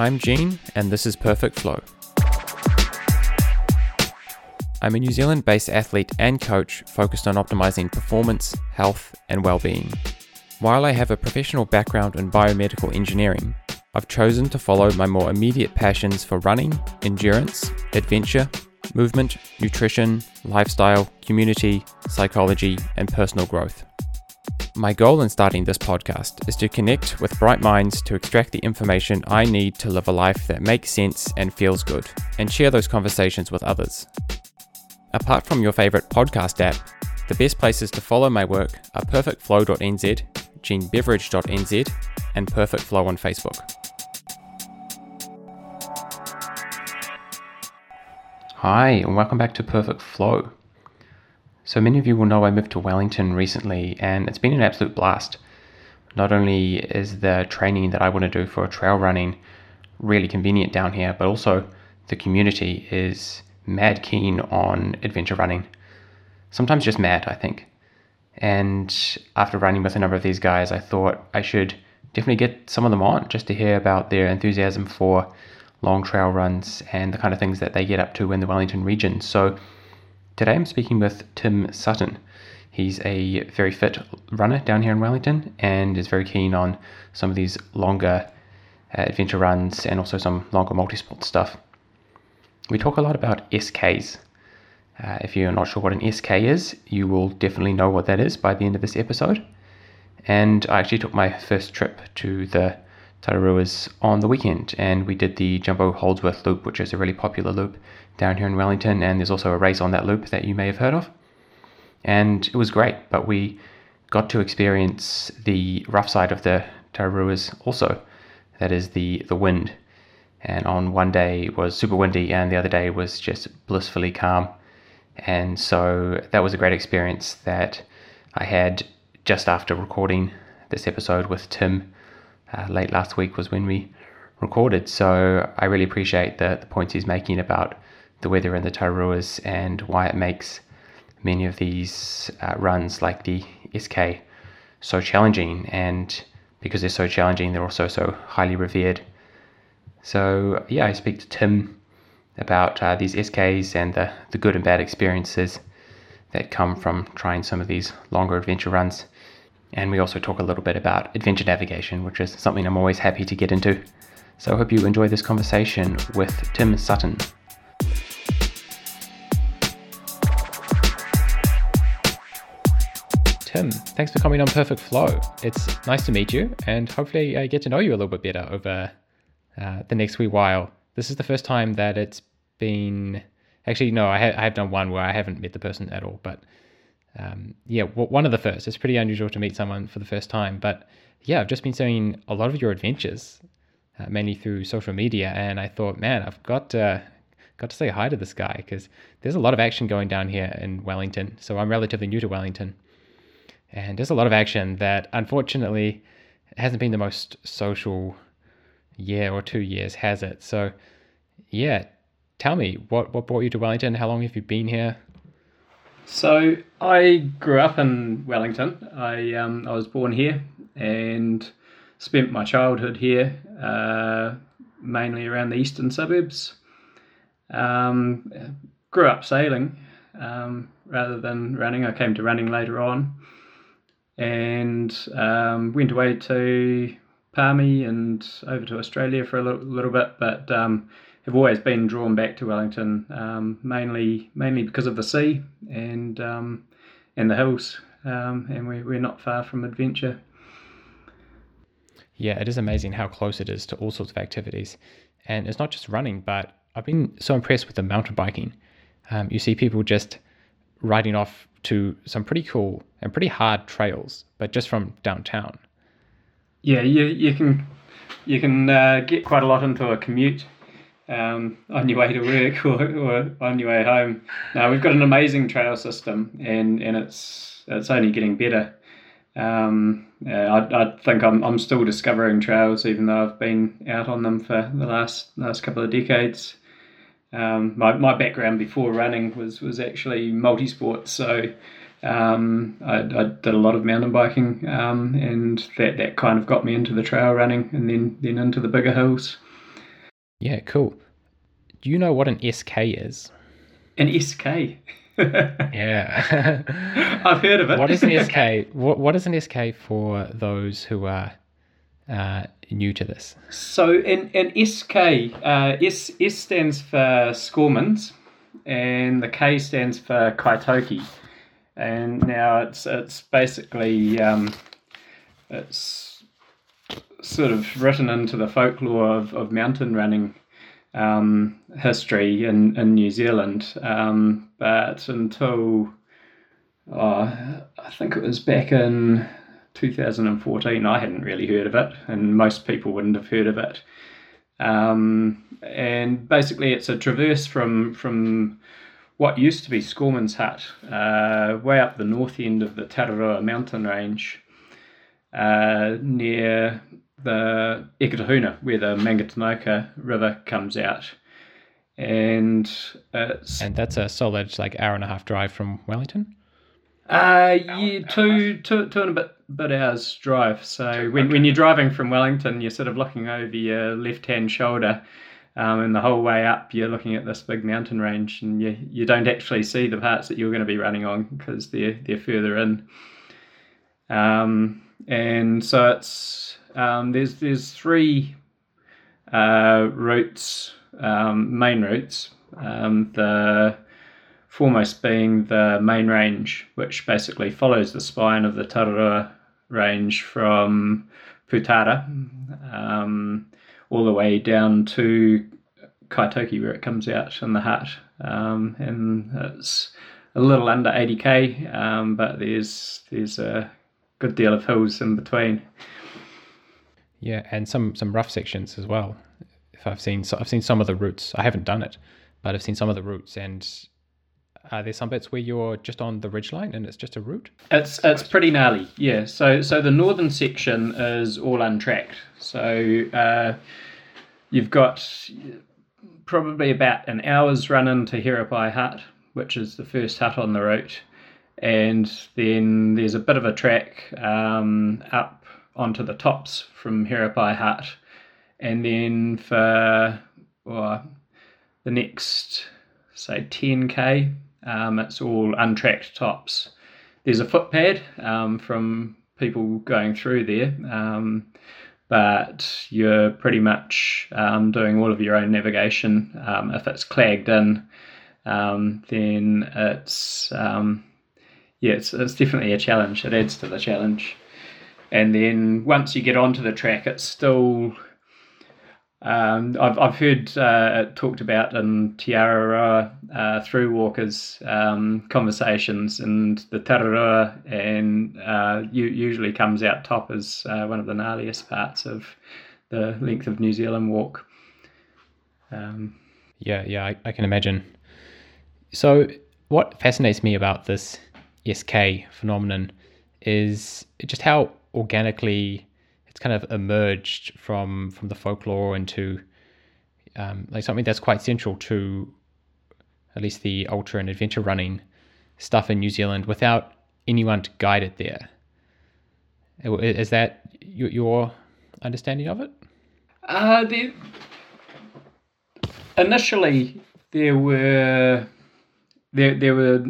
I'm Gene, and this is Perfect Flow. I'm a New Zealand based athlete and coach focused on optimizing performance, health, and well being. While I have a professional background in biomedical engineering, I've chosen to follow my more immediate passions for running, endurance, adventure, movement, nutrition, lifestyle, community, psychology, and personal growth. My goal in starting this podcast is to connect with bright minds to extract the information I need to live a life that makes sense and feels good, and share those conversations with others. Apart from your favourite podcast app, the best places to follow my work are perfectflow.nz, genebeveridge.nz, and perfectflow on Facebook. Hi, and welcome back to Perfect Flow. So many of you will know I moved to Wellington recently, and it's been an absolute blast. Not only is the training that I want to do for trail running really convenient down here, but also the community is mad keen on adventure running. Sometimes just mad, I think. And after running with a number of these guys, I thought I should definitely get some of them on just to hear about their enthusiasm for long trail runs and the kind of things that they get up to in the Wellington region. So Today I'm speaking with Tim Sutton. He's a very fit runner down here in Wellington and is very keen on some of these longer uh, adventure runs and also some longer multisport stuff. We talk a lot about SKs. Uh, if you're not sure what an SK is, you will definitely know what that is by the end of this episode. And I actually took my first trip to the Tararuas on the weekend, and we did the Jumbo Holdsworth Loop, which is a really popular loop down here in Wellington, and there's also a race on that loop that you may have heard of. And it was great, but we got to experience the rough side of the Tararuas also, that is the, the wind. And on one day it was super windy, and the other day was just blissfully calm. And so that was a great experience that I had just after recording this episode with Tim uh, late last week was when we recorded. So I really appreciate the, the points he's making about the weather in the Tararuas and why it makes many of these uh, runs like the SK so challenging. And because they're so challenging, they're also so highly revered. So yeah, I speak to Tim about uh, these SKs and the, the good and bad experiences that come from trying some of these longer adventure runs. And we also talk a little bit about adventure navigation, which is something I'm always happy to get into. So I hope you enjoy this conversation with Tim Sutton. Tim, thanks for coming on Perfect Flow. It's nice to meet you, and hopefully I get to know you a little bit better over uh, the next wee while. This is the first time that it's been. Actually, no, I, ha- I have done one where I haven't met the person at all, but um, yeah, one of the first. It's pretty unusual to meet someone for the first time, but yeah, I've just been seeing a lot of your adventures, uh, mainly through social media, and I thought, man, I've got uh, got to say hi to this guy because there's a lot of action going down here in Wellington. So I'm relatively new to Wellington, and there's a lot of action that unfortunately hasn't been the most social year or two years, has it? So yeah, tell me what what brought you to Wellington? How long have you been here? So I grew up in Wellington. I um, I was born here and spent my childhood here, uh, mainly around the eastern suburbs. Um, grew up sailing um, rather than running. I came to running later on, and um, went away to Palmy and over to Australia for a little, little bit, but um, have always been drawn back to Wellington, um, mainly mainly because of the sea and um, and the hills, um, and we're, we're not far from adventure. Yeah, it is amazing how close it is to all sorts of activities, and it's not just running, but I've been so impressed with the mountain biking. Um, you see people just riding off to some pretty cool and pretty hard trails, but just from downtown. Yeah, you you can you can uh, get quite a lot into a commute um, on your way to work or, or on your way home. Now we've got an amazing trail system, and, and it's it's only getting better. Um, I, I think I'm, I'm still discovering trails, even though I've been out on them for the last last couple of decades. Um, my, my background before running was was actually multi sport, so um, I, I, did a lot of mountain biking, um, and that, that kind of got me into the trail running, and then then into the bigger hills. Yeah, cool. Do you know what an SK is? An SK. yeah. I've heard of it. What is an SK? what, what is an SK for those who are uh, new to this? So, in, in SK, uh, S, S stands for Schoolmans, and the K stands for Kaitoke. And now it's it's basically um, it's sort of written into the folklore of, of mountain running um, history in, in New Zealand. Um, but until oh, I think it was back in 2014, I hadn't really heard of it, and most people wouldn't have heard of it. Um, and basically, it's a traverse from from what used to be Schoolman's Hut, uh, way up the north end of the Tararua mountain range, uh, near the Eketahuna, where the Mangatainoka River comes out. And it's. And that's a solid, like, hour and a half drive from Wellington? Uh, yeah, two, two, two and a bit, bit hours drive. So when, okay. when you're driving from Wellington, you're sort of looking over your left hand shoulder. Um, and the whole way up, you're looking at this big mountain range, and you, you don't actually see the parts that you're going to be running on because they're they're further in. Um, and so it's um, there's there's three uh, routes, um, main routes. Um, the foremost being the main range, which basically follows the spine of the Tararua range from Putara um, all the way down to Kaitoke, where it comes out in the hut. Um, and it's a little under 80k, um, but there's there's a good deal of hills in between. Yeah, and some some rough sections as well. If I've seen so I've seen some of the routes. I haven't done it, but I've seen some of the routes and are there some bits where you're just on the ridge line and it's just a route? It's it's pretty gnarly, yeah. So so the northern section is all untracked. So uh, you've got probably about an hour's run into Herepai Hut, which is the first hut on the route, and then there's a bit of a track um, up onto the tops from Herepai Hut. And then for well, the next, say, 10k, um, it's all untracked tops. There's a footpad um, from people going through there, um, but you're pretty much um, doing all of your own navigation. Um, if it's clagged in, um, then it's yeah, it's, it's definitely a challenge. It adds to the challenge and then once you get onto the track, it's still. Um, I've, I've heard uh, talked about in Tiara uh, through walkers um, conversations, and the Tararua and uh, usually comes out top as uh, one of the gnarliest parts of the length of New Zealand walk. Um, yeah, yeah, I, I can imagine. So, what fascinates me about this SK phenomenon is just how organically it's kind of emerged from from the folklore into um, like something that's quite central to at least the ultra and adventure running stuff in New Zealand without anyone to guide it there. Is that your understanding of it? Uh, initially, there were there there were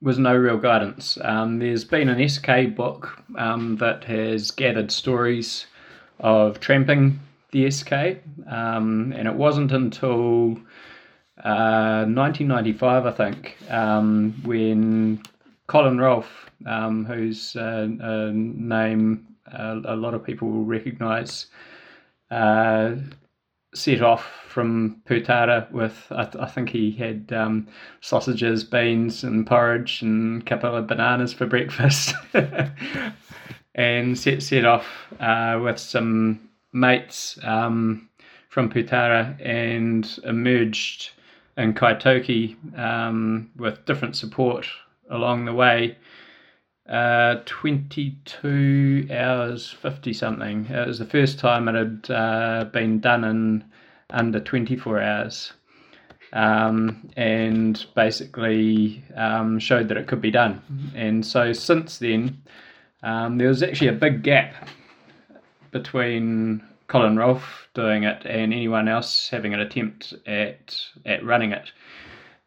was no real guidance. Um, there's been an SK book um, that has gathered stories of tramping the SK, um, and it wasn't until uh, 1995, I think, um, when Colin Rolfe, um, whose uh, a name uh, a lot of people will recognise, uh, set off from Putara with I, I think he had um, sausages, beans, and porridge, and a couple of bananas for breakfast, and set set off uh, with some mates um, from Putara and emerged in Kaitoke um, with different support along the way. Uh, 22 hours 50 something. It was the first time it had uh, been done in under 24 hours um, and basically um, showed that it could be done. And so since then, um, there was actually a big gap between Colin Rolfe doing it and anyone else having an attempt at at running it.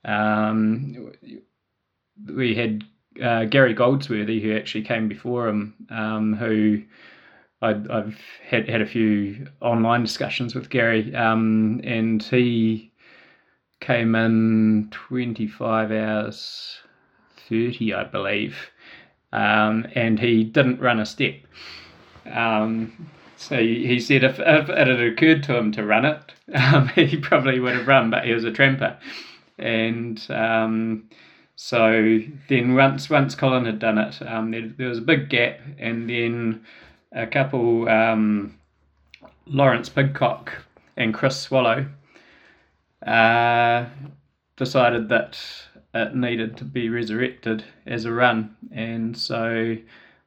Um, we had uh, Gary Goldsworthy, who actually came before him, um, who I, have had had a few online discussions with Gary, um, and he came in twenty five hours thirty, I believe, um, and he didn't run a step. Um, so he said if, if, it had occurred to him to run it, um, he probably would have run, but he was a tramper, and um, so then once once Colin had done it, um, there, there, was a big gap, and then a couple, um, Lawrence Pidcock and Chris Swallow, uh, decided that it needed to be resurrected as a run, and so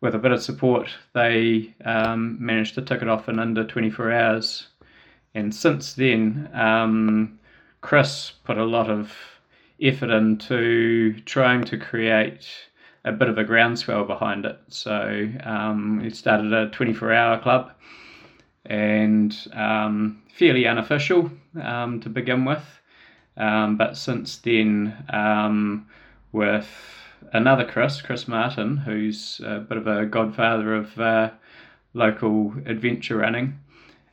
with a bit of support, they um, managed to tick it off in under 24 hours. And since then, um, Chris put a lot of effort into trying to create a bit of a groundswell behind it. So um, it started a 24 hour club and um, fairly unofficial um, to begin with. Um, but since then, um, with another Chris, Chris Martin, who's a bit of a godfather of uh, local adventure running,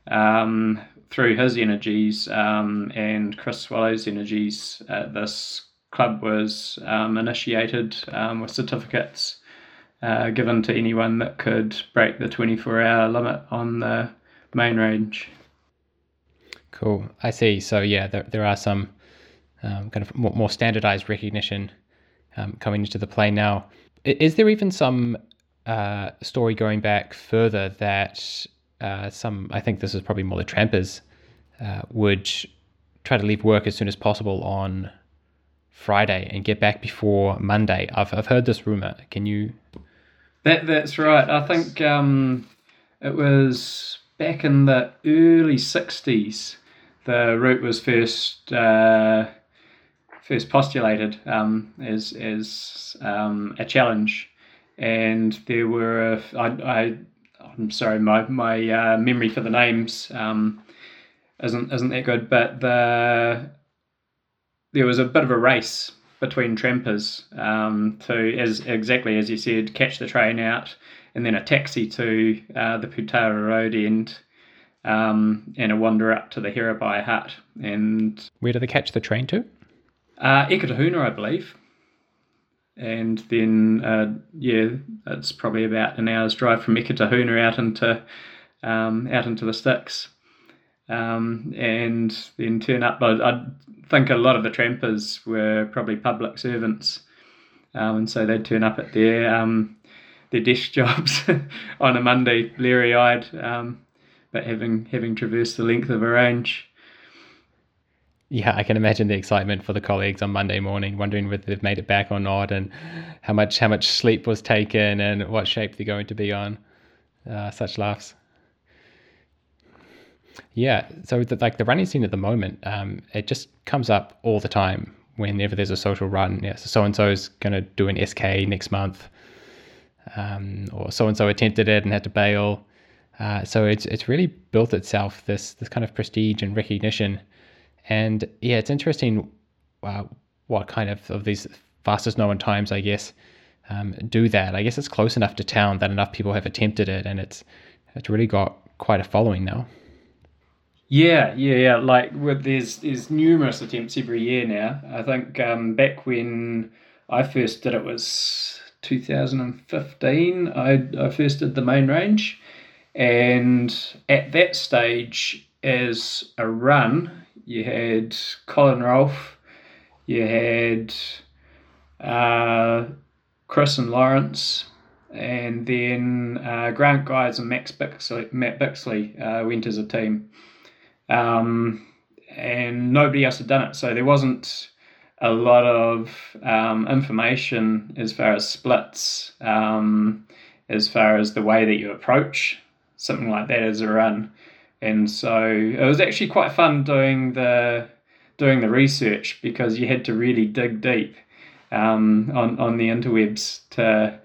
um, through his energies um, and Chris Swallow's energies, uh, this club was um, initiated um, with certificates uh, given to anyone that could break the 24 hour limit on the main range. Cool. I see. So, yeah, there, there are some um, kind of more, more standardized recognition um, coming into the play now. Is there even some uh, story going back further that uh, some, I think this is probably more the trampers, uh, would try to leave work as soon as possible on Friday and get back before Monday. I've, I've heard this rumor. Can you? That that's right. I think um, it was back in the early '60s. The route was first uh, first postulated um, as as um, a challenge, and there were I, I I'm sorry, my my uh, memory for the names um, isn't isn't that good, but the there was a bit of a race between trampers um, to as exactly as you said, catch the train out, and then a taxi to uh, the Putara Road end. Um, and a wander up to the Herepai hut. And where do they catch the train to? Uh, Eketahuna, I believe and then uh, yeah, it's probably about an hour's drive from Eketahuna out into um, out into the sticks, um, and then turn up. I, I think a lot of the trampers were probably public servants, um, and so they'd turn up at their um, their desk jobs on a Monday, bleary eyed, um, but having having traversed the length of a range. Yeah, I can imagine the excitement for the colleagues on Monday morning, wondering whether they've made it back or not, and how much how much sleep was taken, and what shape they're going to be on. Uh, such laughs. Yeah, so the, like the running scene at the moment, um, it just comes up all the time whenever there's a social run. Yeah, so and so is going to do an SK next month, um, or so and so attempted it and had to bail. Uh, so it's it's really built itself this this kind of prestige and recognition and yeah, it's interesting uh, what kind of of these fastest known times, I guess, um, do that. I guess it's close enough to town that enough people have attempted it, and it's it's really got quite a following now. Yeah, yeah, yeah. Like with there's there's numerous attempts every year now. I think um, back when I first did it was 2015. I I first did the main range, and at that stage, as a run, you had Colin Rolfe, you had uh, Chris and Lawrence, and then uh, Grant Guise and Max Bixley, Matt Bixley uh, went as a team. Um, and nobody else had done it, so there wasn't a lot of um, information as far as splits, um, as far as the way that you approach something like that as a run and so it was actually quite fun doing the doing the research because you had to really dig deep um, on on the interwebs to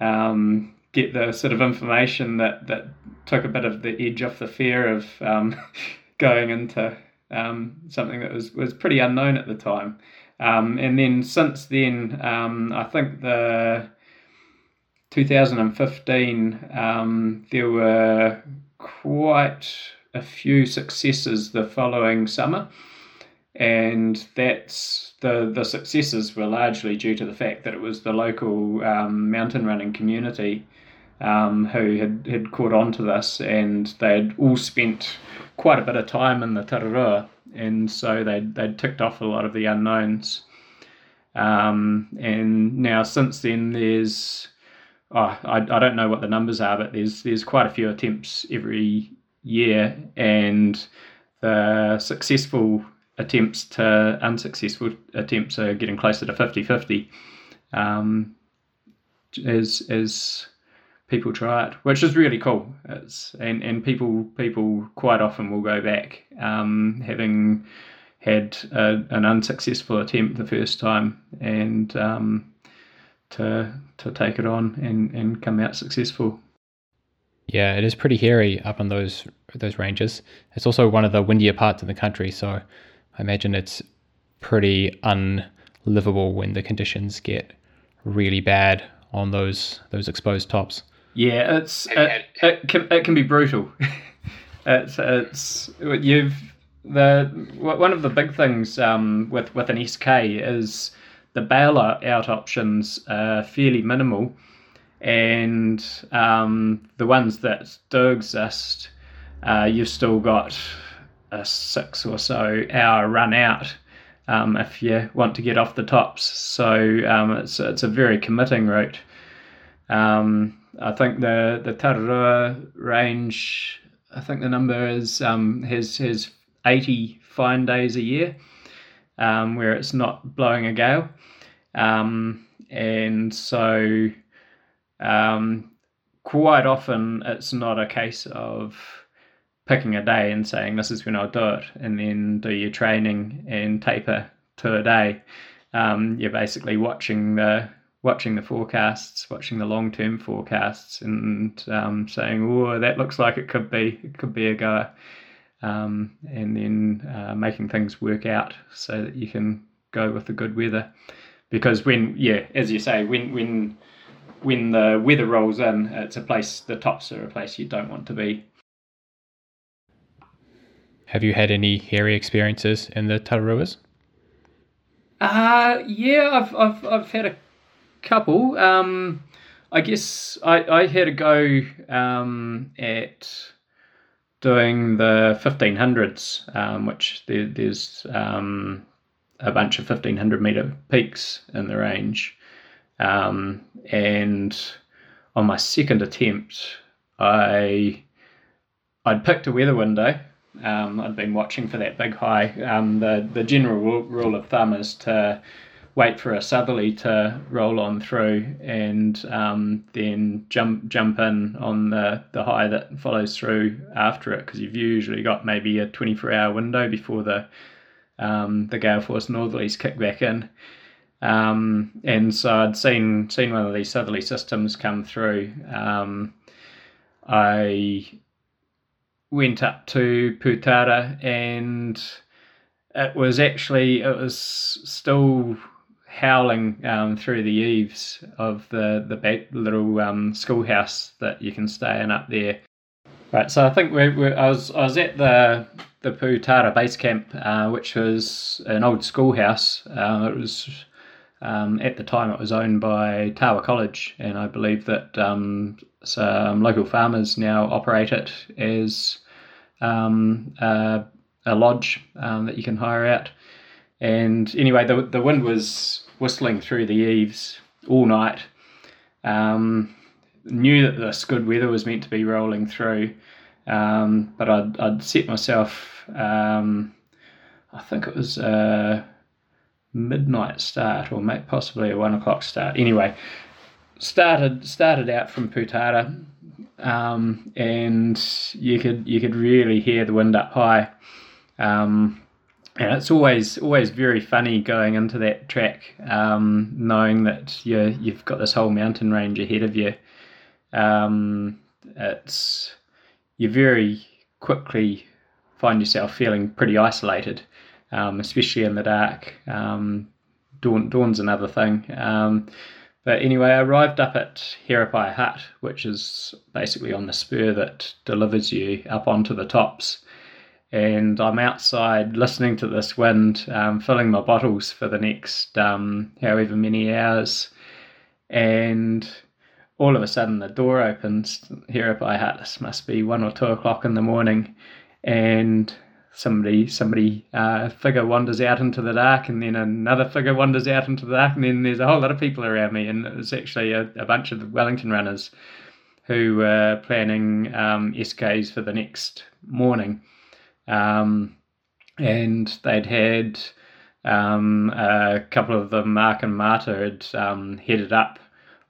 um, get the sort of information that that took a bit of the edge off the fear of um, going into um, something that was, was pretty unknown at the time. Um, and then since then, um, I think the 2015, um, there were quite a few successes the following summer. And that's the, the successes were largely due to the fact that it was the local um, mountain running community um, who had, had caught on to this and they'd all spent quite a bit of time in the Tararua and so they'd, they'd ticked off a lot of the unknowns. Um, and now since then, there's oh, I, I don't know what the numbers are, but there's there's quite a few attempts every year, and the successful attempts to unsuccessful attempts are getting closer to 50 50 um, as, as people try it, which is really cool. It's, and, and people people quite often will go back um, having had a, an unsuccessful attempt the first time and um, to to take it on and, and come out successful. Yeah, it is pretty hairy up on those those ranges. It's also one of the windier parts of the country, so I imagine it's pretty unlivable when the conditions get really bad on those those exposed tops. Yeah, it's it, it can it can be brutal. it's it's you've the one of the big things um, with with an SK is the bailout options are fairly minimal, and um, the ones that do exist, uh, you've still got a six or so hour run out um, if you want to get off the tops. So um, it's it's a very committing route. Um, I think the the Tararua range, I think the number is um, has has eighty fine days a year, um, where it's not blowing a gale, and so um, quite often it's not a case of picking a day and saying this is when I'll do it, and then do your training and taper to a day. Um, you're basically watching the watching the forecasts, watching the long term forecasts, and um, saying, "Oh, that looks like it could be it could be a goer," um, and then uh, making things work out so that you can go with the good weather. Because when, yeah, as you say, when when when the weather rolls in, it's a place. The tops are a place you don't want to be. Have you had any hairy experiences in the Tararuas? Uh, yeah, I've, I've, I've had a couple. Um, I guess I, I had a go um, at doing the 1500s, um, which there, there's um, a bunch of 1500 meter peaks in the range. Um, and on my second attempt, I I'd picked a weather window. Um, I'd been watching for that big high. Um, the the general rule of thumb is to wait for a southerly to roll on through and um, then jump jump in on the, the high that follows through after it because you've usually got maybe a 24 hour window before the um, the gale force northerlies kick back in. Um, and so I'd seen seen one of these southerly systems come through. Um, I went up to Putara and it was actually it was still howling um, through the eaves of the the back little um, schoolhouse that you can stay in up there. Right, so I think we we I was I was at the the Putara base camp, uh, which was an old schoolhouse. Uh, it was um, at the time it was owned by Tawa College, and I believe that um, some local farmers now operate it as um, a, a, lodge um, that you can hire out. And anyway, the the wind was whistling through the eaves all night. Um, knew that this good weather was meant to be rolling through, um, but I'd, I'd set myself. I think it was a midnight start, or possibly a one o'clock start. Anyway, started started out from Putara, um, and you could you could really hear the wind up high. Um, and it's always always very funny going into that track, um, knowing that you you've got this whole mountain range ahead of you. Um, it's you very quickly find yourself feeling pretty isolated, um, especially in the dark. Um, dawn, dawn's another thing. Um, but anyway, I arrived up at Herepai Hut, which is basically on the spur that delivers you up onto the tops. And I'm outside listening to this wind, um, filling my bottles for the next um, however many hours. And all of a sudden, the door opens Herepai Hut. This must be one or two o'clock in the morning. And somebody somebody uh, figure wanders out into the dark and then another figure wanders out into the dark and then there's a whole lot of people around me and it's actually a, a bunch of Wellington runners who were planning um, SKs for the next morning um, and they'd had um, a couple of them Mark and Marta had um, headed up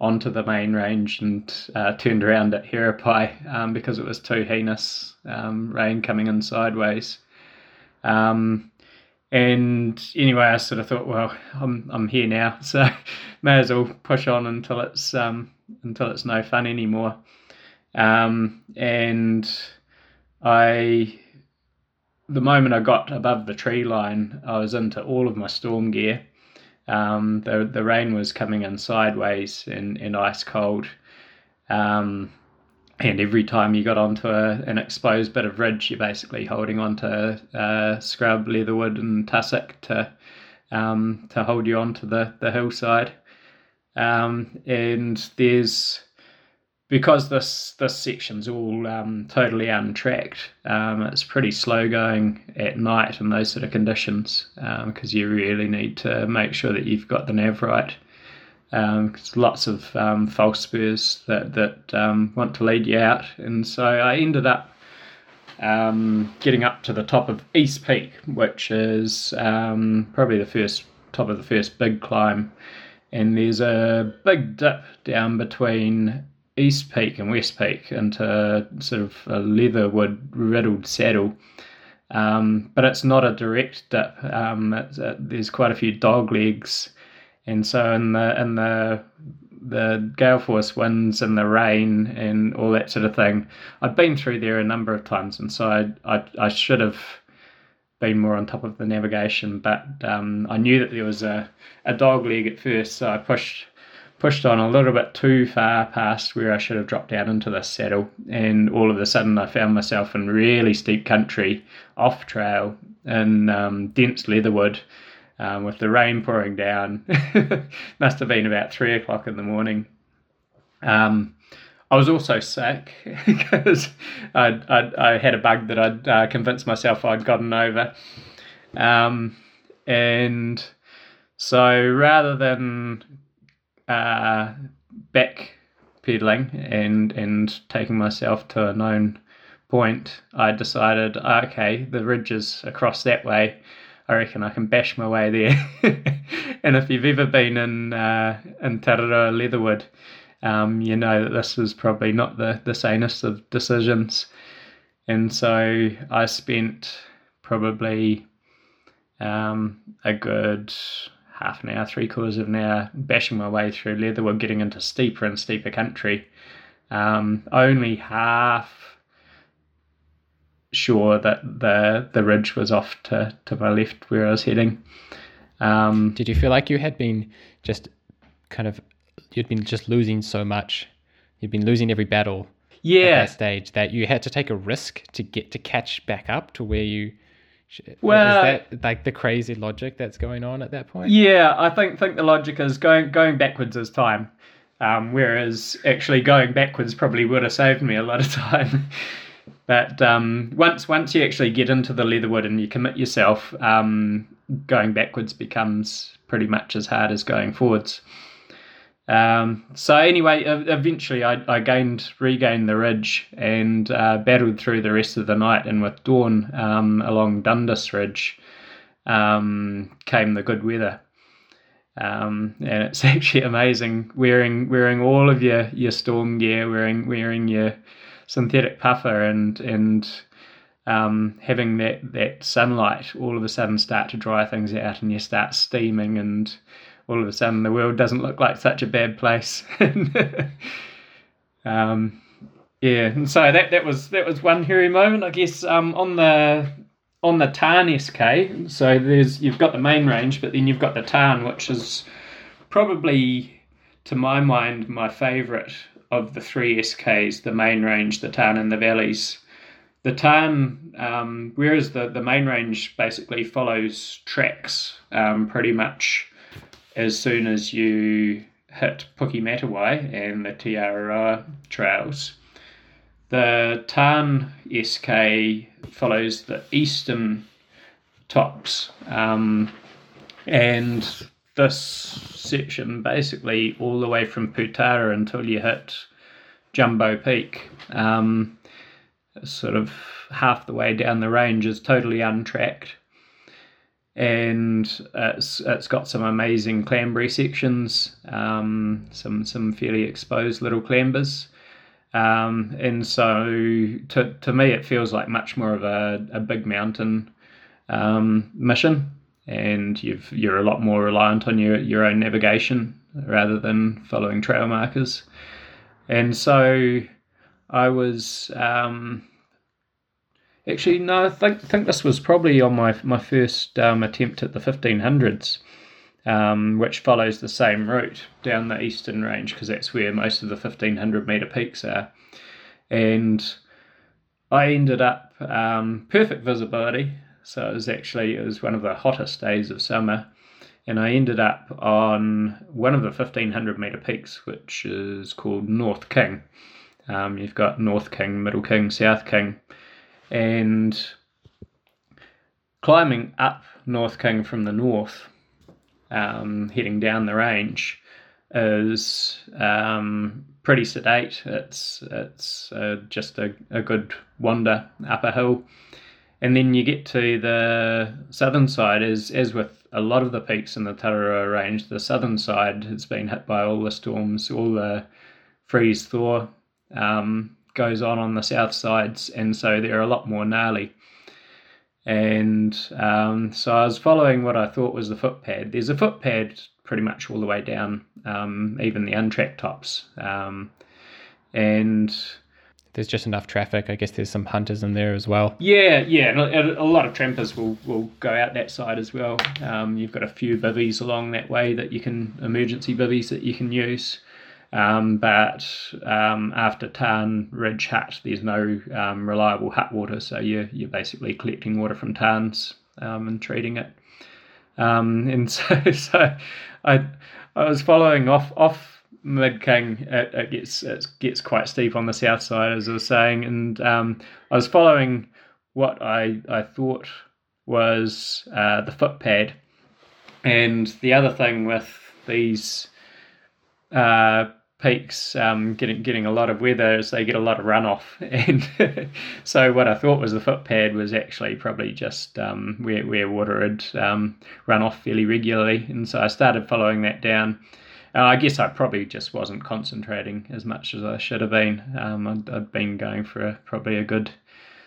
onto the main range and uh, turned around at Herepai um, because it was too heinous um, rain coming in sideways. Um, and anyway, I sort of thought, well, I'm I'm here now, so may as well push on until it's um, until it's no fun anymore. Um, and I, the moment I got above the tree line, I was into all of my storm gear. Um, the the rain was coming in sideways and, and ice cold. Um, and every time you got onto a, an exposed bit of ridge, you're basically holding onto uh, scrub, leatherwood, and tussock to um, to hold you onto the the hillside. Um, and there's because this this section's all um, totally untracked. Um, it's pretty slow going at night in those sort of conditions because um, you really need to make sure that you've got the nav right um, lots of um, false spurs that that um, want to lead you out, and so I ended up um, getting up to the top of East Peak, which is um, probably the first top of the first big climb, and there's a big dip down between East Peak and West Peak into sort of a leatherwood riddled saddle. Um, but it's not a direct dip. Uh, there's quite a few dog legs and so in the in the the gale force winds and the rain and all that sort of thing, I'd been through there a number of times, and so I I, I should have been more on top of the navigation, but um, I knew that there was a, a dog leg at first, so I pushed pushed on a little bit too far past where I should have dropped down into the saddle, and all of a sudden I found myself in really steep country, off trail, in um, dense leatherwood um, with the rain pouring down. Must have been about three o'clock in the morning. Um, I was also sick because I'd, I'd, i had a bug that I'd uh, convinced myself I'd gotten over. Um, and so rather than uh, back pedaling and, and taking myself to a known point, I decided, okay, the ridge is across that way. I reckon I can bash my way there. and if you've ever been in uh, in Tararua Leatherwood, um, you know that this was probably not the, the sanest of decisions. And so I spent probably um, a good half an hour, three quarters of an hour bashing my way through Leatherwood, getting into steeper and steeper country. Um, only half sure that the the ridge was off to, to my left where I was heading. Um, Did you feel like you had been just kind of you'd been just losing so much? You'd been losing every battle. Yeah. At that stage, that you had to take a risk to get to catch back up to where you. Well, is that like the crazy logic that's going on at that point? Yeah, I think think the logic is going going backwards is time, um, whereas actually going backwards probably would have saved me a lot of time. But um, once once you actually get into the leatherwood and you commit yourself, um, going backwards becomes pretty much as hard as going forwards. Um, so anyway, eventually I, I gained regained the ridge and uh, battled through the rest of the night. And with dawn um, along Dundas Ridge um, came the good weather. Um, and it's actually amazing wearing wearing all of your, your storm gear, wearing wearing your synthetic puffer and and um, having that that sunlight all of a sudden start to dry things out and you start steaming and all of a sudden the world doesn't look like such a bad place. um, Yeah, and so that, that was that was one hairy moment, I guess. Um, on the on the Tarn SK, so there's you've got the main range, but then you've got the Tarn, which is probably, to my mind, my favourite of the three SKs: the main range, the Tarn, and the valleys. The Tarn, um, whereas the, the main range basically follows tracks um, pretty much as soon as you hit Pukematawai and the Te Araroa trails. The Tarn SK follows the eastern tops, um, and this section basically all the way from Putara until you hit Jumbo Peak. Um, sort of half the way down the range is totally untracked. And it's it's got some amazing clambery sections, um, some some fairly exposed little clambers, um, and so to to me it feels like much more of a, a big mountain um, mission, and you've you're a lot more reliant on your your own navigation rather than following trail markers, and so I was. Um, Actually, no, I think think this was probably on my my first um, attempt at the 1500s, um, which follows the same route down the eastern range because that's where most of the 1500 meter peaks are, and I ended up um, perfect visibility. So it was actually it was one of the hottest days of summer, and I ended up on one of the 1500 meter peaks, which is called North King. Um, you've got North King, Middle King, South King and climbing up North King from the north, um, heading down the range, is um, pretty sedate. It's it's uh, just a, a good wander up a hill, and then you get to the southern side. As as with a lot of the peaks in the Tararua range, the southern side has been hit by all the storms, all the freeze thaw. Um, goes on on the south sides, and so they're a lot more gnarly. And um, so I was following what I thought was the footpad. There's a footpad pretty much all the way down, um, even the untracked tops. Um, and there's just enough traffic. I guess there's some hunters in there as well. Yeah, yeah, and a, lot of trampers will, will go out that side as well. Um, you've got a few bivvies along that way that you can emergency bivvies that you can use. Um, but um, after Tarn Ridge Hut, there's no um, reliable hut water, so you're, you're basically collecting water from tarns um, and treating it. Um, and so, so I, I was following off off Mid King. It, it, gets it gets quite steep on the south side, as I was saying, and um, I was following what I I thought was uh, the footpad. And the other thing with these uh, peaks um, getting getting a lot of weather as they get a lot of runoff and so what I thought was the footpad was actually probably just um, where, where water had um, run off fairly regularly and so I started following that down uh, I guess I probably just wasn't concentrating as much as I should have been um, I'd, I'd, been going for a, probably a good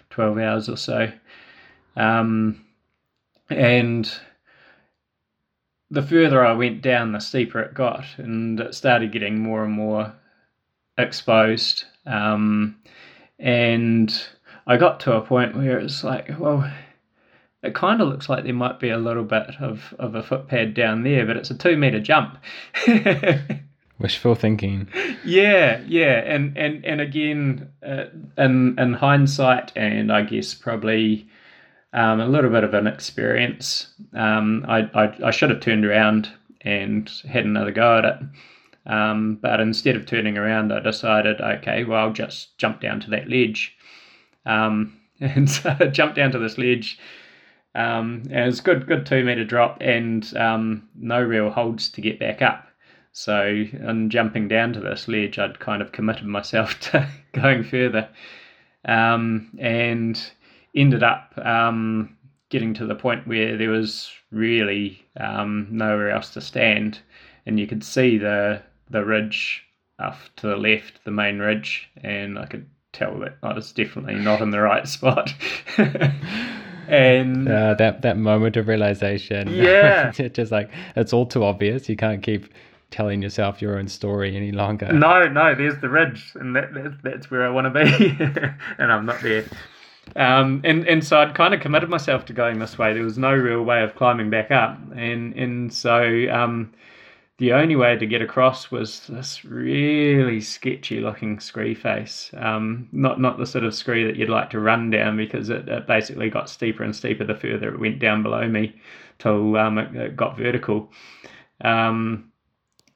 12 hours or so um, and the further I went down, the steeper it got, and it started getting more and more exposed. Um, and I got to a point where it's like, well, it kind of looks like there might be a little bit of, of a footpad down there, but it's a two meter jump. Wishful thinking. Yeah, yeah, and and and again, uh, in in hindsight, and I guess probably um, a little bit of an experience. Um, I, I, I, should have turned around and had another go at it. Um, but instead of turning around, I decided, okay, well, I'll just jump down to that ledge. Um, and so I jumped down to this ledge. Um, and it's good, good two meter drop and um, no real holds to get back up. So, in jumping down to this ledge, I'd kind of committed myself to going further. and ended up um, getting to the point where there was really um, nowhere else to stand, and you could see the the ridge off to the left, the main ridge, and I could tell that I was definitely not in the right spot. and uh, that that moment of realization, yeah, it's just like it's all too obvious. You can't keep telling yourself your own story any longer. No, no, there's the ridge, and that, that that's where I want to be, and I'm not there. Um, and and so I'd kind of committed myself to going this way. There was no real way of climbing back up, and and so um, the only way to get across was this really sketchy looking scree face. Um, not not the sort of scree that you'd like to run down because it, it basically got steeper and steeper the further it went down below me, till um, it, it, got vertical. Um,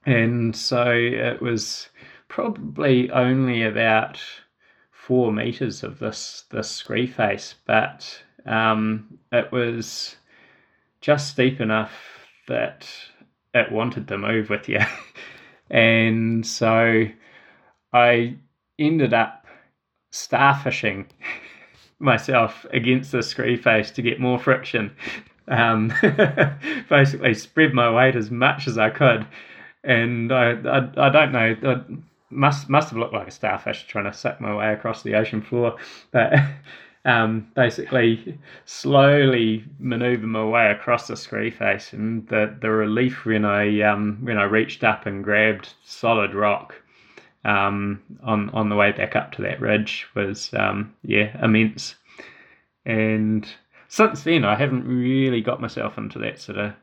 and so it was probably only about four meters of this this scree face, but um, it was just steep enough that it wanted to move with you, and so I ended up starfishing myself against the scree face to get more friction. Um, basically, spread my weight as much as I could, and I I, I don't know. I, must must have looked like a starfish trying to suck my way across the ocean floor, but um, basically slowly manoeuvre my way across the scree face, and the the relief when I um, when I reached up and grabbed solid rock um, on on the way back up to that ridge was um, yeah immense, and since then I haven't really got myself into that sort of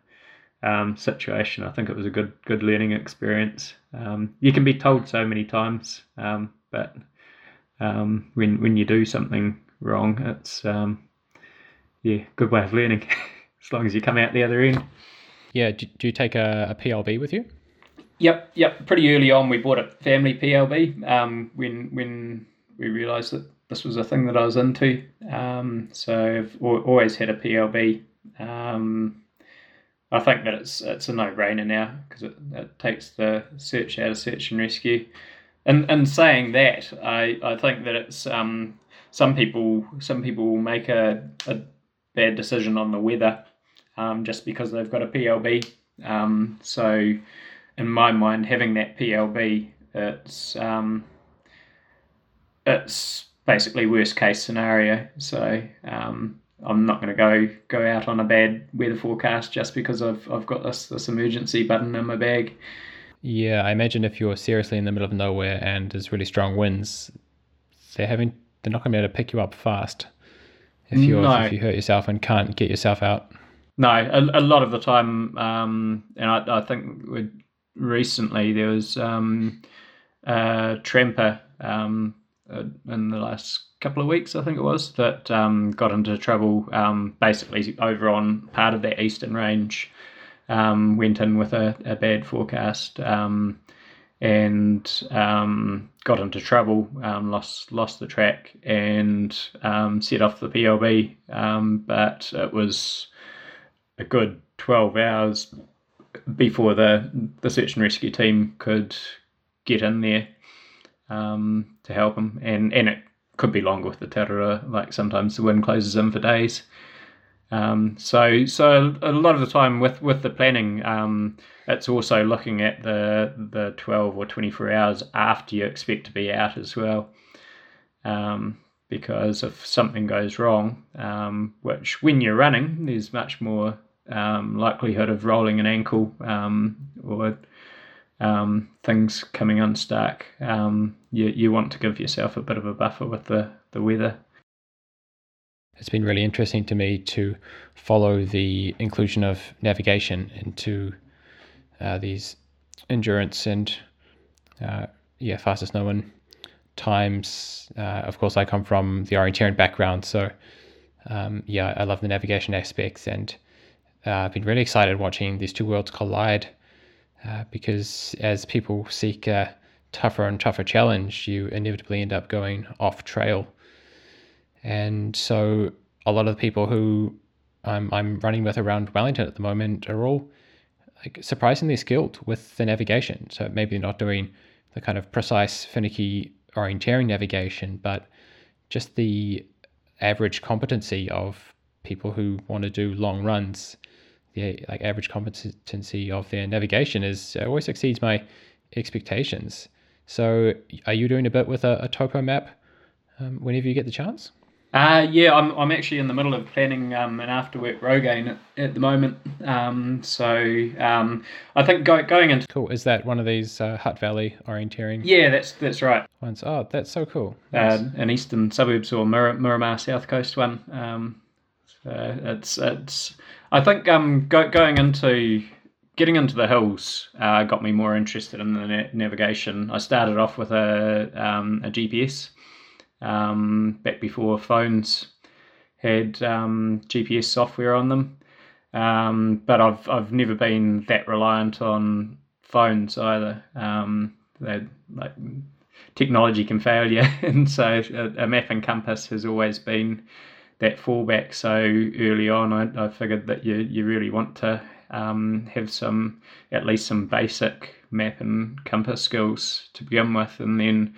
um, situation. I think it was a good good learning experience. Um, you can be told so many times, um, but um, when when you do something wrong, it's um, yeah, good way of learning. as long as you come out the other end. Yeah. Do, do you take a, a, PLB with you? Yep. Yep. Pretty early on, we bought a family PLB um, when when we realised that this was a thing that I was into. Um, so I've always had a PLB. Um, I think that it's it's a no brainer now because it, it takes the search out of search and rescue. And and saying that, I, I think that it's um some people some people make a, a bad decision on the weather um, just because they've got a PLB. Um, so in my mind, having that PLB, it's um, it's basically worst case scenario. So um, I'm not going to go go out on a bad weather forecast just because I've I've got this this emergency button in my bag. Yeah, I imagine if you're seriously in the middle of nowhere and there's really strong winds, they're having they're not going to be able to pick you up fast if you no. if you hurt yourself and can't get yourself out. No, a, a lot of the time, um, and I, I think recently there was um, a tramper um, uh, in the last couple of weeks, I think it was, that um, got into trouble um, basically over on part of that eastern range. Um, went in with a, a bad forecast um, and um, got into trouble, um, lost lost the track and set off the PLB. but it was a good 12 hours before the, the search and rescue team could get in there um, to help him, and and it could be longer with the Tararua. Like sometimes the wind closes in for days. Um, so so a lot of the time with with the planning, um, it's also looking at the the twelve or twenty four hours after you expect to be out as well. Um, because if something goes wrong, um, which when you're running, there's much more um, likelihood of rolling an ankle um, or things coming unstuck, you, you want to give yourself a bit of a buffer with the, the weather. It's been really interesting to me to follow the inclusion of navigation into uh, these endurance and uh, yeah fastest known times. Uh, of course, I come from the orienteering background, so um, yeah, I love the navigation aspects, and uh, I've been really excited watching these two worlds collide uh, because as people seek a tougher and tougher challenge, you inevitably end up going off trail. And so a lot of the people who I'm, I'm running with around Wellington at the moment are all like surprisingly skilled with the navigation. So maybe not doing the kind of precise, finicky orienteering navigation, but just the average competency of people who want to do long runs the like average competency of their navigation is uh, always exceeds my expectations. So, are you doing a bit with a, a topo map um, whenever you get the chance? Uh, yeah, I'm, I'm actually in the middle of planning um, an after work Rogaine at, at the moment. Um, so um, I think go, going into cool is that one of these uh, Hutt Valley orienteering? Yeah, that's that's right. Ones. Oh, that's so cool. Nice. Uh, an eastern suburbs or Mir- Miramar South Coast one. Um, so it's it's. I think um go, going into getting into the hills uh, got me more interested in the na- navigation. I started off with a um, a GPS um, back before phones had um, GPS software on them. Um, but I've I've never been that reliant on phones either. Um, like technology can fail you, and so a, a, map and compass has always been that fallback. So early on, I, I figured that you you really want to um, have some at least some basic map and compass skills to begin with, and then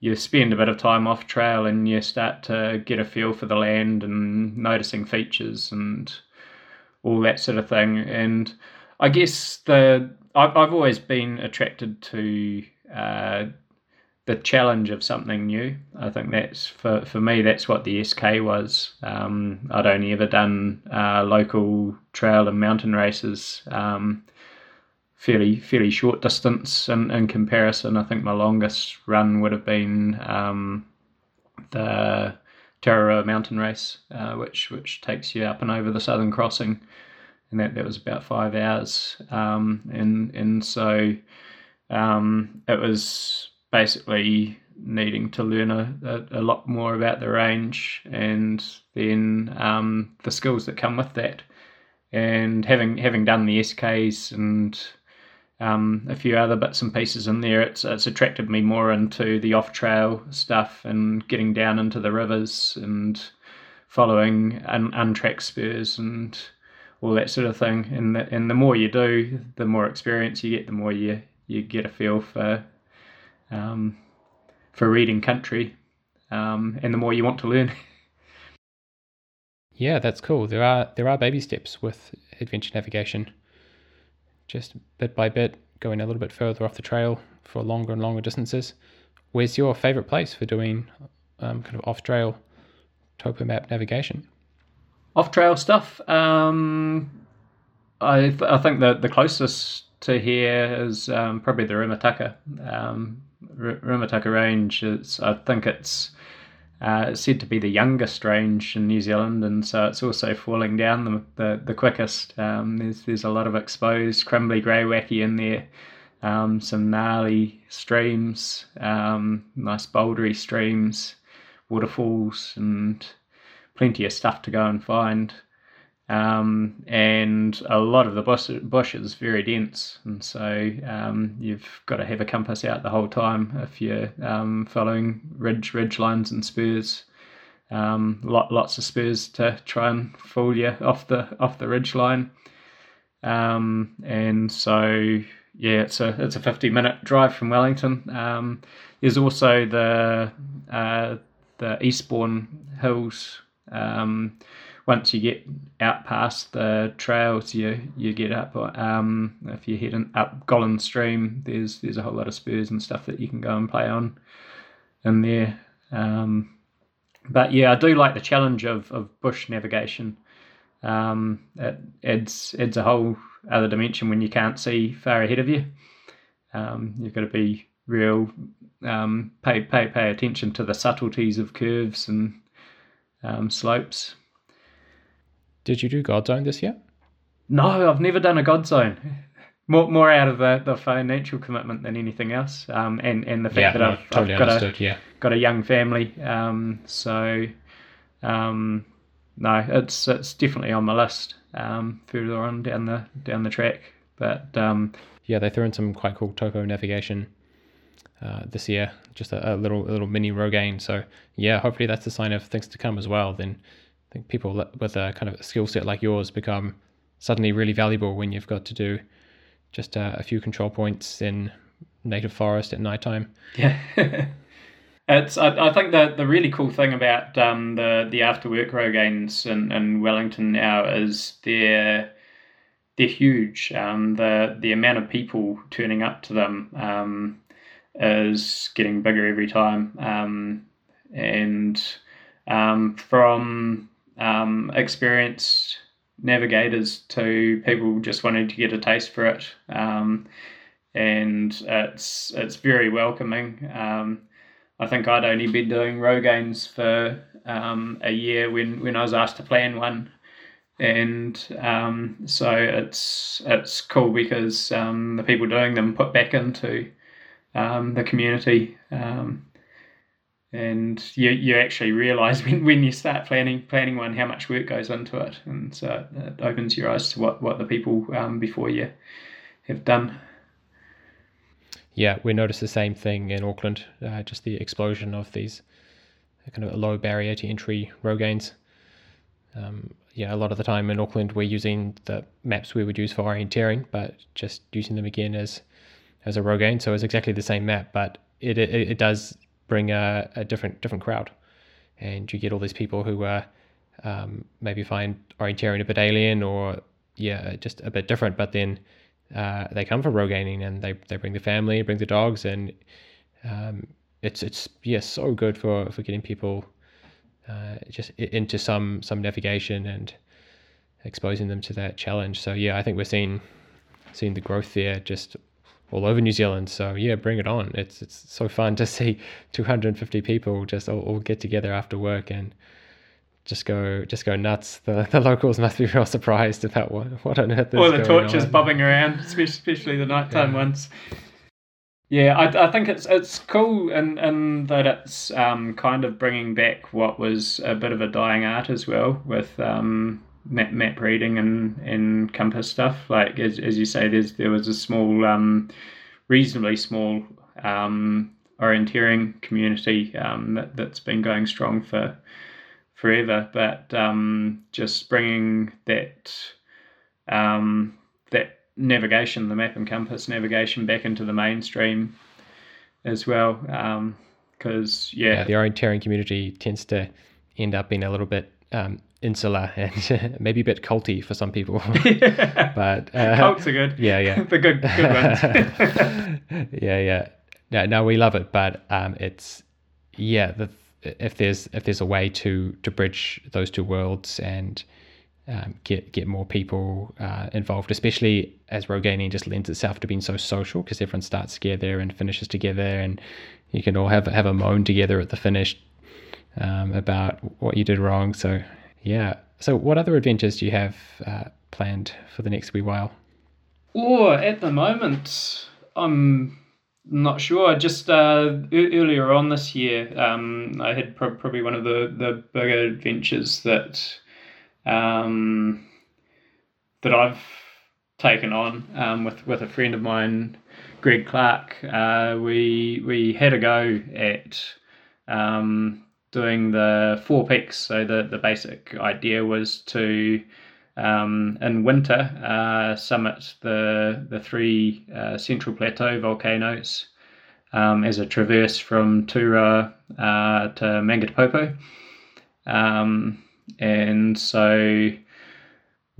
you spend a bit of time off trail and you start to get a feel for the land and noticing features and all that sort of thing. And I guess the I've, I've always been attracted to uh, the challenge of something new. I think that's for for me that's what the SK was. Um, I'd only ever done uh, local trail and mountain races. Um, fairly fairly short distance in, in comparison. I think my longest run would have been um, the Tararua Mountain Race, uh, which which takes you up and over the Southern Crossing, and that, that was about five hours. Um, and and so um, it was basically needing to learn a, a, a, lot more about the range and then um, the skills that come with that. And having having done the SKs and um, a few other bits and pieces in there. It's it's attracted me more into the off trail stuff and getting down into the rivers and following un- untracked spurs and all that sort of thing. And the, and the more you do, the more experience you get, the more you you get a feel for um, for reading country, um, and the more you want to learn. Yeah, that's cool. There are there are baby steps with adventure navigation just bit by bit going a little bit further off the trail for longer and longer distances. Where's your favorite place for doing um, kind of off trail topo map navigation? Off trail stuff. Um, I th- I think that the closest to here is um, probably the Rimutaka. Um, R- Rimutaka Range. I think it's uh, it's said to be the youngest range in New Zealand, and so it's also falling down the the, the quickest. Um, there's there's a lot of exposed crumbly greywacke in there, um, some gnarly streams, um, nice bouldery streams, waterfalls, and plenty of stuff to go and find. Um, and a lot of the bush, bush is very dense, and so um, you've got to have a compass out the whole time if you're um, following ridge ridge lines and spurs. Um, lot, lots of spurs to try and fool you off the off the ridge line, um, and so yeah, it's a it's a fifty minute drive from Wellington. Um, there's also the uh, the Eastbourne Hills. Once you get out past the trails, you you get up. Um, if you're heading up Gollan Stream, there's there's a whole lot of spurs and stuff that you can go and play on in there. Um, but yeah, I do like the challenge of, of bush navigation. Um, it adds adds a whole other dimension when you can't see far ahead of you. Um, you've got to be real um, pay pay pay attention to the subtleties of curves and um, slopes. Did you do God Zone this year? No, I've never done a God Zone. More, more out of the, the financial commitment than anything else, um, and and the fact yeah, that no, I've, totally I've got a yeah. got a young family, um, so um, no, it's it's definitely on my list um, further on down the down the track. But um, yeah, they threw in some quite cool topo navigation uh, this year, just a, a, little a little mini Rogaine. So yeah, hopefully that's a sign of things to come as well. Then I think people with a kind of skill set like yours become suddenly really valuable when you've got to do just uh, a few control points in native forest at nighttime. Yeah. It's. I, I, think that the really cool thing about um, the the after work Rogaines in, in Wellington now is they're they're huge. Um, the the amount of people turning up to them um, is getting bigger every time, um, and um, from um, experienced navigators to people just wanting to get a taste for it. Um, and it's it's very welcoming. Um, I think I'd only been doing Rogaines for um, a year when, when I was asked to plan one, and um, so it's it's cool because um, the people doing them put back into the community, um, and you you actually realise when, when you start planning planning one how much work goes into it, and so it opens your eyes to what what the people um, before you have done yeah, we noticed the same thing in Auckland, uh, just the explosion of these kind of low barrier to entry Rogaines. Um, yeah, a lot of the time in Auckland, we're using the maps we would use for orienteering, but just using them again as as a Rogaine. So it's exactly the same map, but it it, it does bring a, a different different crowd, and you get all these people who um, maybe find orienteering a bit alien or yeah, just a bit different, but then uh, they come from Rogaining and they, they bring the family, bring the dogs, and um, it's it's yeah so good for, for getting people uh, just into some some navigation and exposing them to that challenge. So yeah, I think we're seeing seeing the growth there just all over New Zealand. So yeah, bring it on. It's it's so fun to see 250 people just all, all get together after work and just go just go nuts. The the locals must be real surprised about what what on earth is All the torches on. bobbing around, especially the nighttime yeah. ones. Yeah, I, I think it's it's cool and and that it's um, kind of bringing back what was a bit of a dying art as well with um, map, map reading and, and compass stuff. Like as, as you say, there's there was a small, um, reasonably small um, orienteering community um, that that's been going strong for forever, but um, just bringing that um, that navigation, the map and compass navigation, back into the mainstream as well. Because um, yeah. yeah. the orienteering community tends to end up being a little bit um, insular and maybe a bit culty for some people. but uh, cults are good. Yeah, yeah, the good good ones. yeah, yeah. No, no, we love it, but um, it's yeah the if there's if there's a way to to bridge those two worlds and um, get get more people uh, involved, especially as Rogaining just lends itself to being so social because everyone starts together and finishes together, and you can all have have a moan together at the finish um, about what you did wrong. So yeah. So what other adventures do you have uh, planned for the next wee while? Oh, at the moment, I'm not sure. Just uh, earlier on this year, um, I had pro- probably one of the, the bigger adventures that um, that I've taken on um, with with a friend of mine, Greg Clark. Uh, we we had a go at um, doing the four peaks. So the the basic idea was to um, in winter, uh, summit the the three uh, central plateau volcanoes um, as a traverse from Turoa uh, to Mangatepopo. Um, and so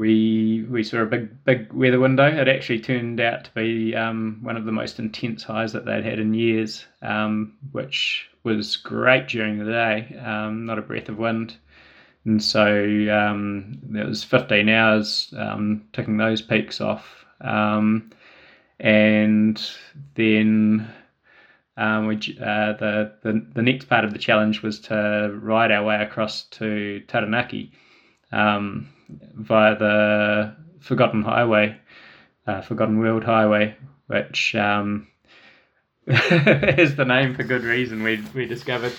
we we saw a big big weather window. It actually turned out to be um, one of the most intense highs that they'd had in years, um, which was great during the day. Um, not a breath of wind. And so um, it was 15 hours um, ticking those peaks off. Um, and then um, we, uh, the, the, the next part of the challenge was to ride our way across to Taranaki um, via the Forgotten Highway, uh, Forgotten World Highway, which um, is the name for good reason, we, we discovered.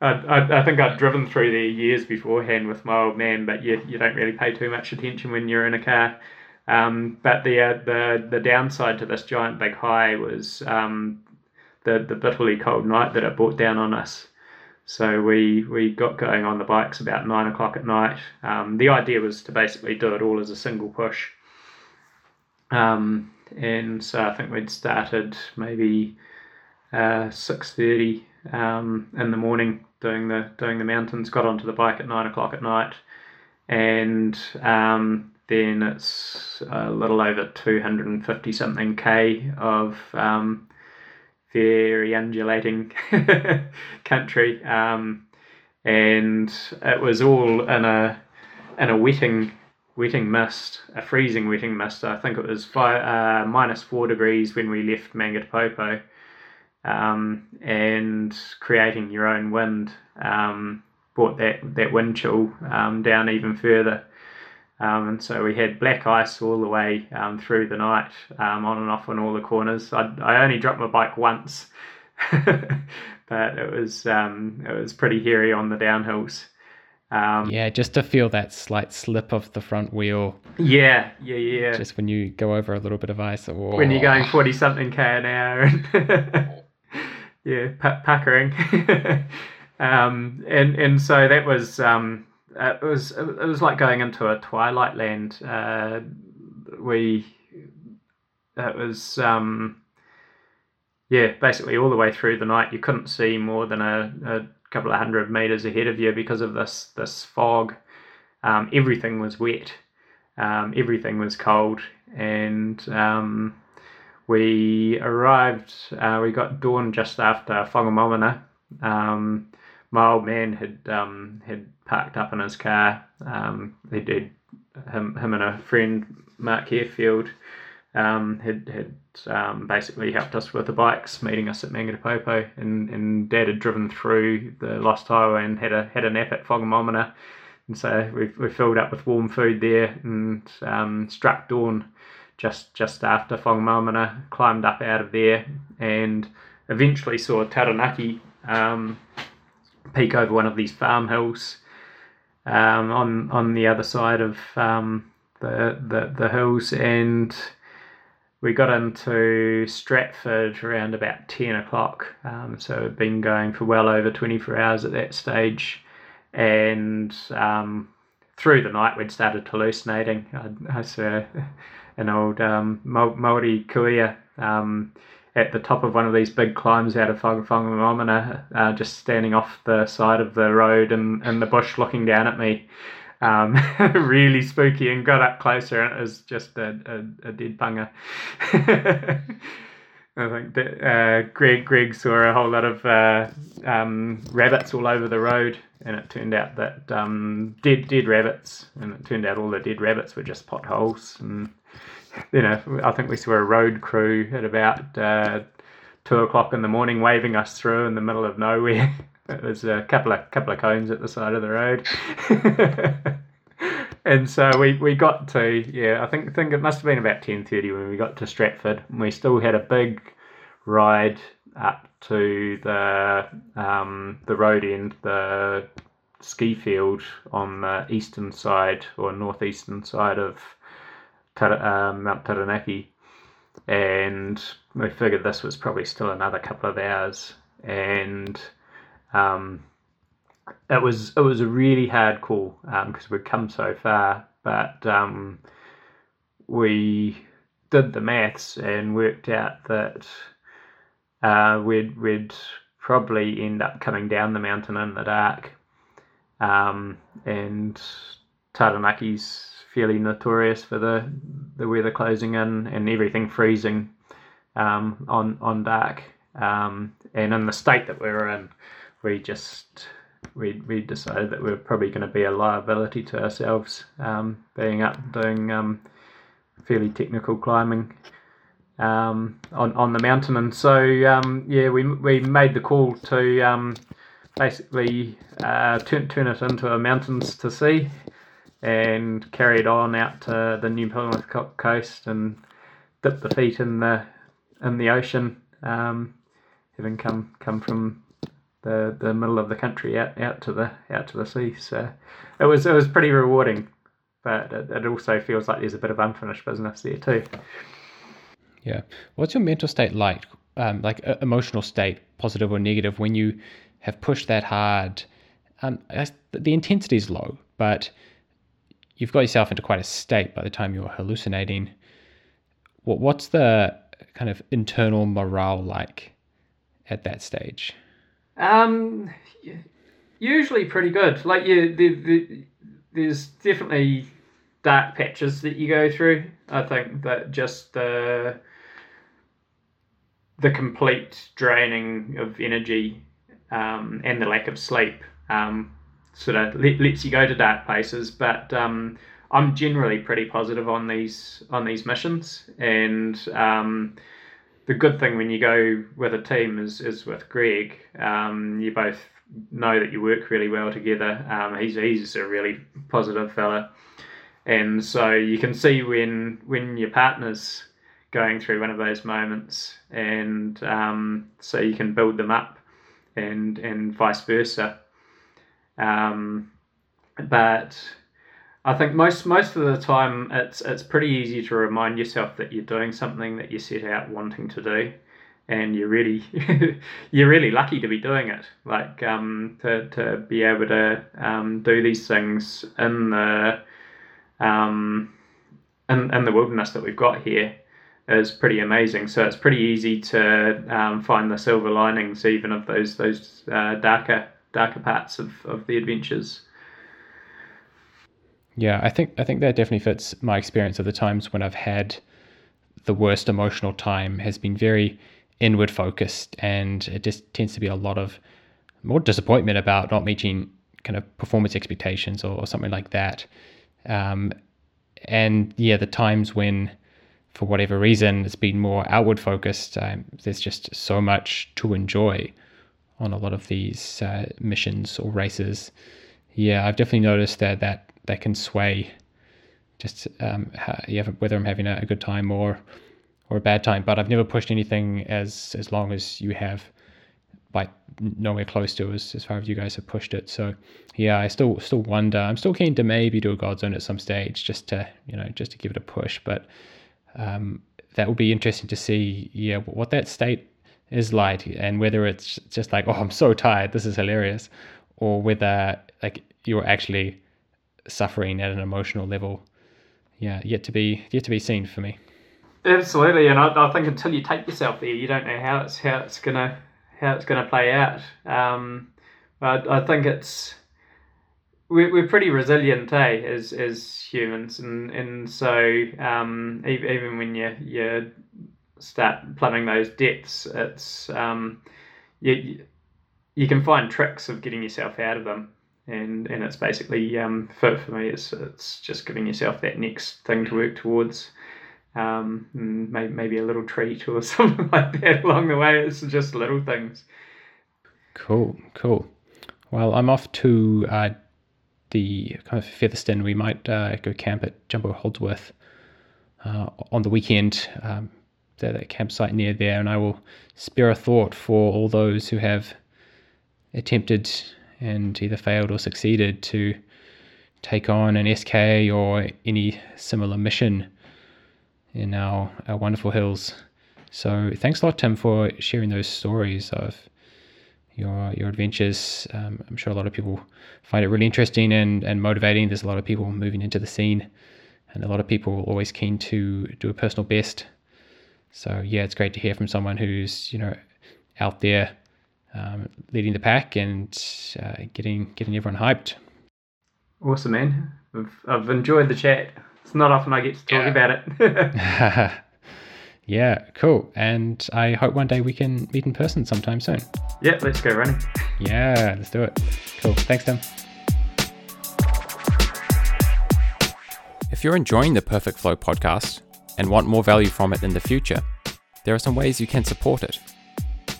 I, I, I, think I'd driven through there years beforehand with my old man, but you, you don't really pay too much attention when you're in a car. Um, but the, uh, the the downside to this giant big high was um, the, the bitterly cold night that it brought down on us. So we, we got going on the bikes about nine o'clock at night. Um, the idea was to basically do it all as a single push. Um, and so I think we'd started maybe uh, six thirty um, in the morning doing the doing the mountains. Got onto the bike at nine o'clock at night, and um, then it's a little over two hundred and fifty something k of very undulating country. Um, and it was all in a in a wetting wetting mist, a freezing wetting mist. I think it was five, uh, minus four degrees when we left Mangatepopo, um, and creating your own wind um, brought that that wind chill um, down even further. Um, and so we had black ice all the way um, through the night, um, on and off on all the corners. I, I only dropped my bike once, but it was um, it was pretty hairy on the downhills. Um, yeah, just to feel that slight slip of the front wheel. Yeah, yeah, yeah. Just when you go over a little bit of ice, or when you're going forty something k an hour, and yeah, puckering. um, and and so that was um, it was it was like going into a twilight land. Uh, we it was um, yeah, basically all the way through the night, you couldn't see more than a, a couple of hundred meters ahead of you because of this this fog. Um, everything was wet, um, everything was cold, and um, we arrived. Uh, we got dawn just after Whangamomona. Um, my old man had um, had parked up in his car. Um, he did him him and a friend Mark Harefield um, had had um, basically helped us with the bikes, meeting us at Mangatepopo, and, and Dad had driven through the Lost Highway and had a had a nap at Whangamomona, and so we we filled up with warm food there and um, struck dawn just just after Whangamomona, climbed up out of there, and eventually saw Taranaki um, peek over one of these farm hills um, on on the other side of um, the, the the hills and we got into Stratford around about 10 o'clock. Um, so we'd been going for well over 24 hours at that stage. And um, through the night, we'd started hallucinating. I, I saw an old um, Maori kuia um, at the top of one of these big climbs out of Whangamomona, uh, just standing off the side of the road and in the bush looking down at me um, really spooky and got up closer and it was just a, a, a dead ponga. I think that uh, Greg Greg saw a whole lot of uh, um, rabbits all over the road, and it turned out that um, dead dead rabbits, and it turned out all the dead rabbits were just potholes. And you know, I think we saw a road crew at about uh, two o'clock in the morning waving us through in the middle of nowhere. There's a couple of couple of cones at the side of the road. and so we, we got to yeah I think think it must have been about ten thirty when we got to Stratford. And we still had a big ride up to the um, the road end, the ski field on the eastern side or northeastern side of uh, Mount Taranaki, and we figured this was probably still another couple of hours, and um, it was it was a really hard call because um, we'd come so far, but um, we did the maths and worked out that uh, we'd we'd probably end up coming down the mountain in the dark, um, and Taranaki's fairly notorious for the the weather closing in and everything freezing um, on on dark, um, and in the state that we were in we just we we decided that we are probably going to be a liability to ourselves, um, being up doing um, fairly technical climbing um, on on the mountain, and so um, yeah, we we made the call to basically uh, turn turn it into a mountains to sea, and carry it on out to the New Plymouth coast and dip the feet in the in the ocean, um, having come come from the the middle of the country out out to the out to the sea. So it was it was pretty rewarding, but it, it also feels like there's a bit of unfinished business there too. Yeah, what's your mental state like? Um, like uh, emotional state, positive or negative, when you have pushed that hard. Um, the intensity is low, but you've got yourself into quite a state by the time you're hallucinating. What what's the kind of internal morale like at that stage? Um, usually pretty good. Like you, the, the, there's definitely dark patches that you go through. I think that just the the complete draining of energy um, and the lack of sleep um, sort of lets you go to dark places. But um, I'm generally pretty positive on these on these missions, and um, the good thing when you go with a team is is with Greg. Um, you both know that you work really well together. Um, he's he's a really positive fella, and so you can see when when your partner's going through one of those moments, and um, so you can build them up, and and vice versa. Um, but I think most most of the time it's it's pretty easy to remind yourself that you're doing something that you set out wanting to do, and you're really you're really lucky to be doing it. Like um, to to be able to um, do these things in the um, in, in the wilderness that we've got here is pretty amazing. So it's pretty easy to um, find the silver linings even of those those uh, darker darker parts of, of the adventures. Yeah, I think I think that definitely fits my experience of the times when I've had the worst emotional time has been very inward focused and it just tends to be a lot of more disappointment about not meeting kind of performance expectations or, or something like that. Um, and yeah, the times when for whatever reason it's been more outward focused, um, there's just so much to enjoy on a lot of these uh, missions or races. Yeah, I've definitely noticed that that that can sway just um, yeah, whether I'm having a, a, good time or or a bad time. But I've never pushed anything as as long as you have, like nowhere close to as, as far as you guys have pushed it. So yeah, I still still wonder. I'm still keen to maybe do a God Zone at some stage, just to you know just to give it a push. But um, that will be interesting to see. Yeah, what that state is like, and whether it's just like, oh, I'm so tired, this is hilarious, or whether like you're actually suffering at an emotional level. Yeah, yet to be yet to be seen for me. Absolutely, and I, I think until you take yourself there, you don't know how it's how it's gonna how it's gonna play out. Um, I, I think it's we're, pretty resilient, eh, as as humans, and and so um, even, even when you you start plumbing those depths, it's um, you you can find tricks of getting yourself out of them and and it's basically um, for for me it's it's just giving yourself that next thing to work towards. Um, maybe, maybe a little treat or something like that along the way. It's just little things. Cool, cool. Well, I'm off to uh, the kind of Featherston. We might uh, go camp at Jumbo Holdsworth uh, on the weekend. Um, that, that campsite near there, and I will spare a thought for all those who have attempted and either failed or succeeded to take on an SK or any similar mission in our, our wonderful hills. So thanks a lot, Tim, for sharing those stories of your your adventures. Um, I'm sure a lot of people find it really interesting and, and motivating. There's a lot of people moving into the scene, and a lot of people always keen to do a personal best. So yeah, it's great to hear from someone who's you know out there um, leading the pack and uh, getting getting everyone hyped. Awesome, man. I've, I've enjoyed the chat. It's not often I get to talk yeah. about it. yeah, cool. And I hope one day we can meet in person sometime soon. Yeah, let's go running. Yeah, let's do it. Cool. Thanks, Tim. If you're enjoying the Perfect Flow podcast and want more value from it in the future, there are some ways you can support it.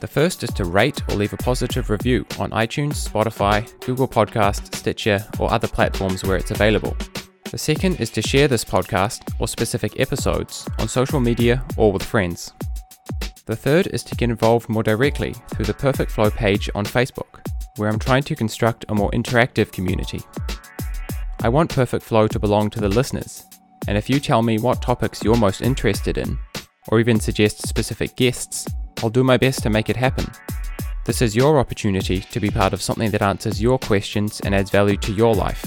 The first is to rate or leave a positive review on iTunes, Spotify, Google Podcast, Stitcher, or other platforms where it's available. The second is to share this podcast or specific episodes on social media or with friends. The third is to get involved more directly through the Perfect Flow page on Facebook, where I'm trying to construct a more interactive community. I want Perfect Flow to belong to the listeners, and if you tell me what topics you're most interested in, or even suggest specific guests, I'll do my best to make it happen. This is your opportunity to be part of something that answers your questions and adds value to your life.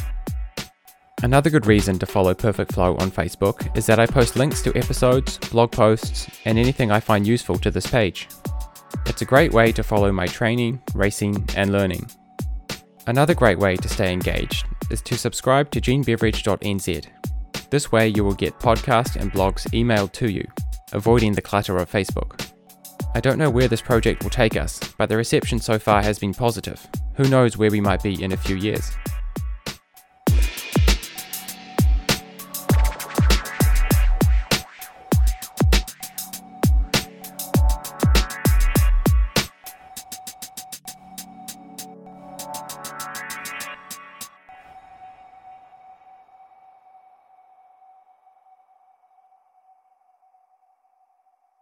Another good reason to follow Perfect Flow on Facebook is that I post links to episodes, blog posts, and anything I find useful to this page. It's a great way to follow my training, racing, and learning. Another great way to stay engaged is to subscribe to genebeveridge.nz. This way, you will get podcasts and blogs emailed to you, avoiding the clutter of Facebook. I don't know where this project will take us, but the reception so far has been positive. Who knows where we might be in a few years?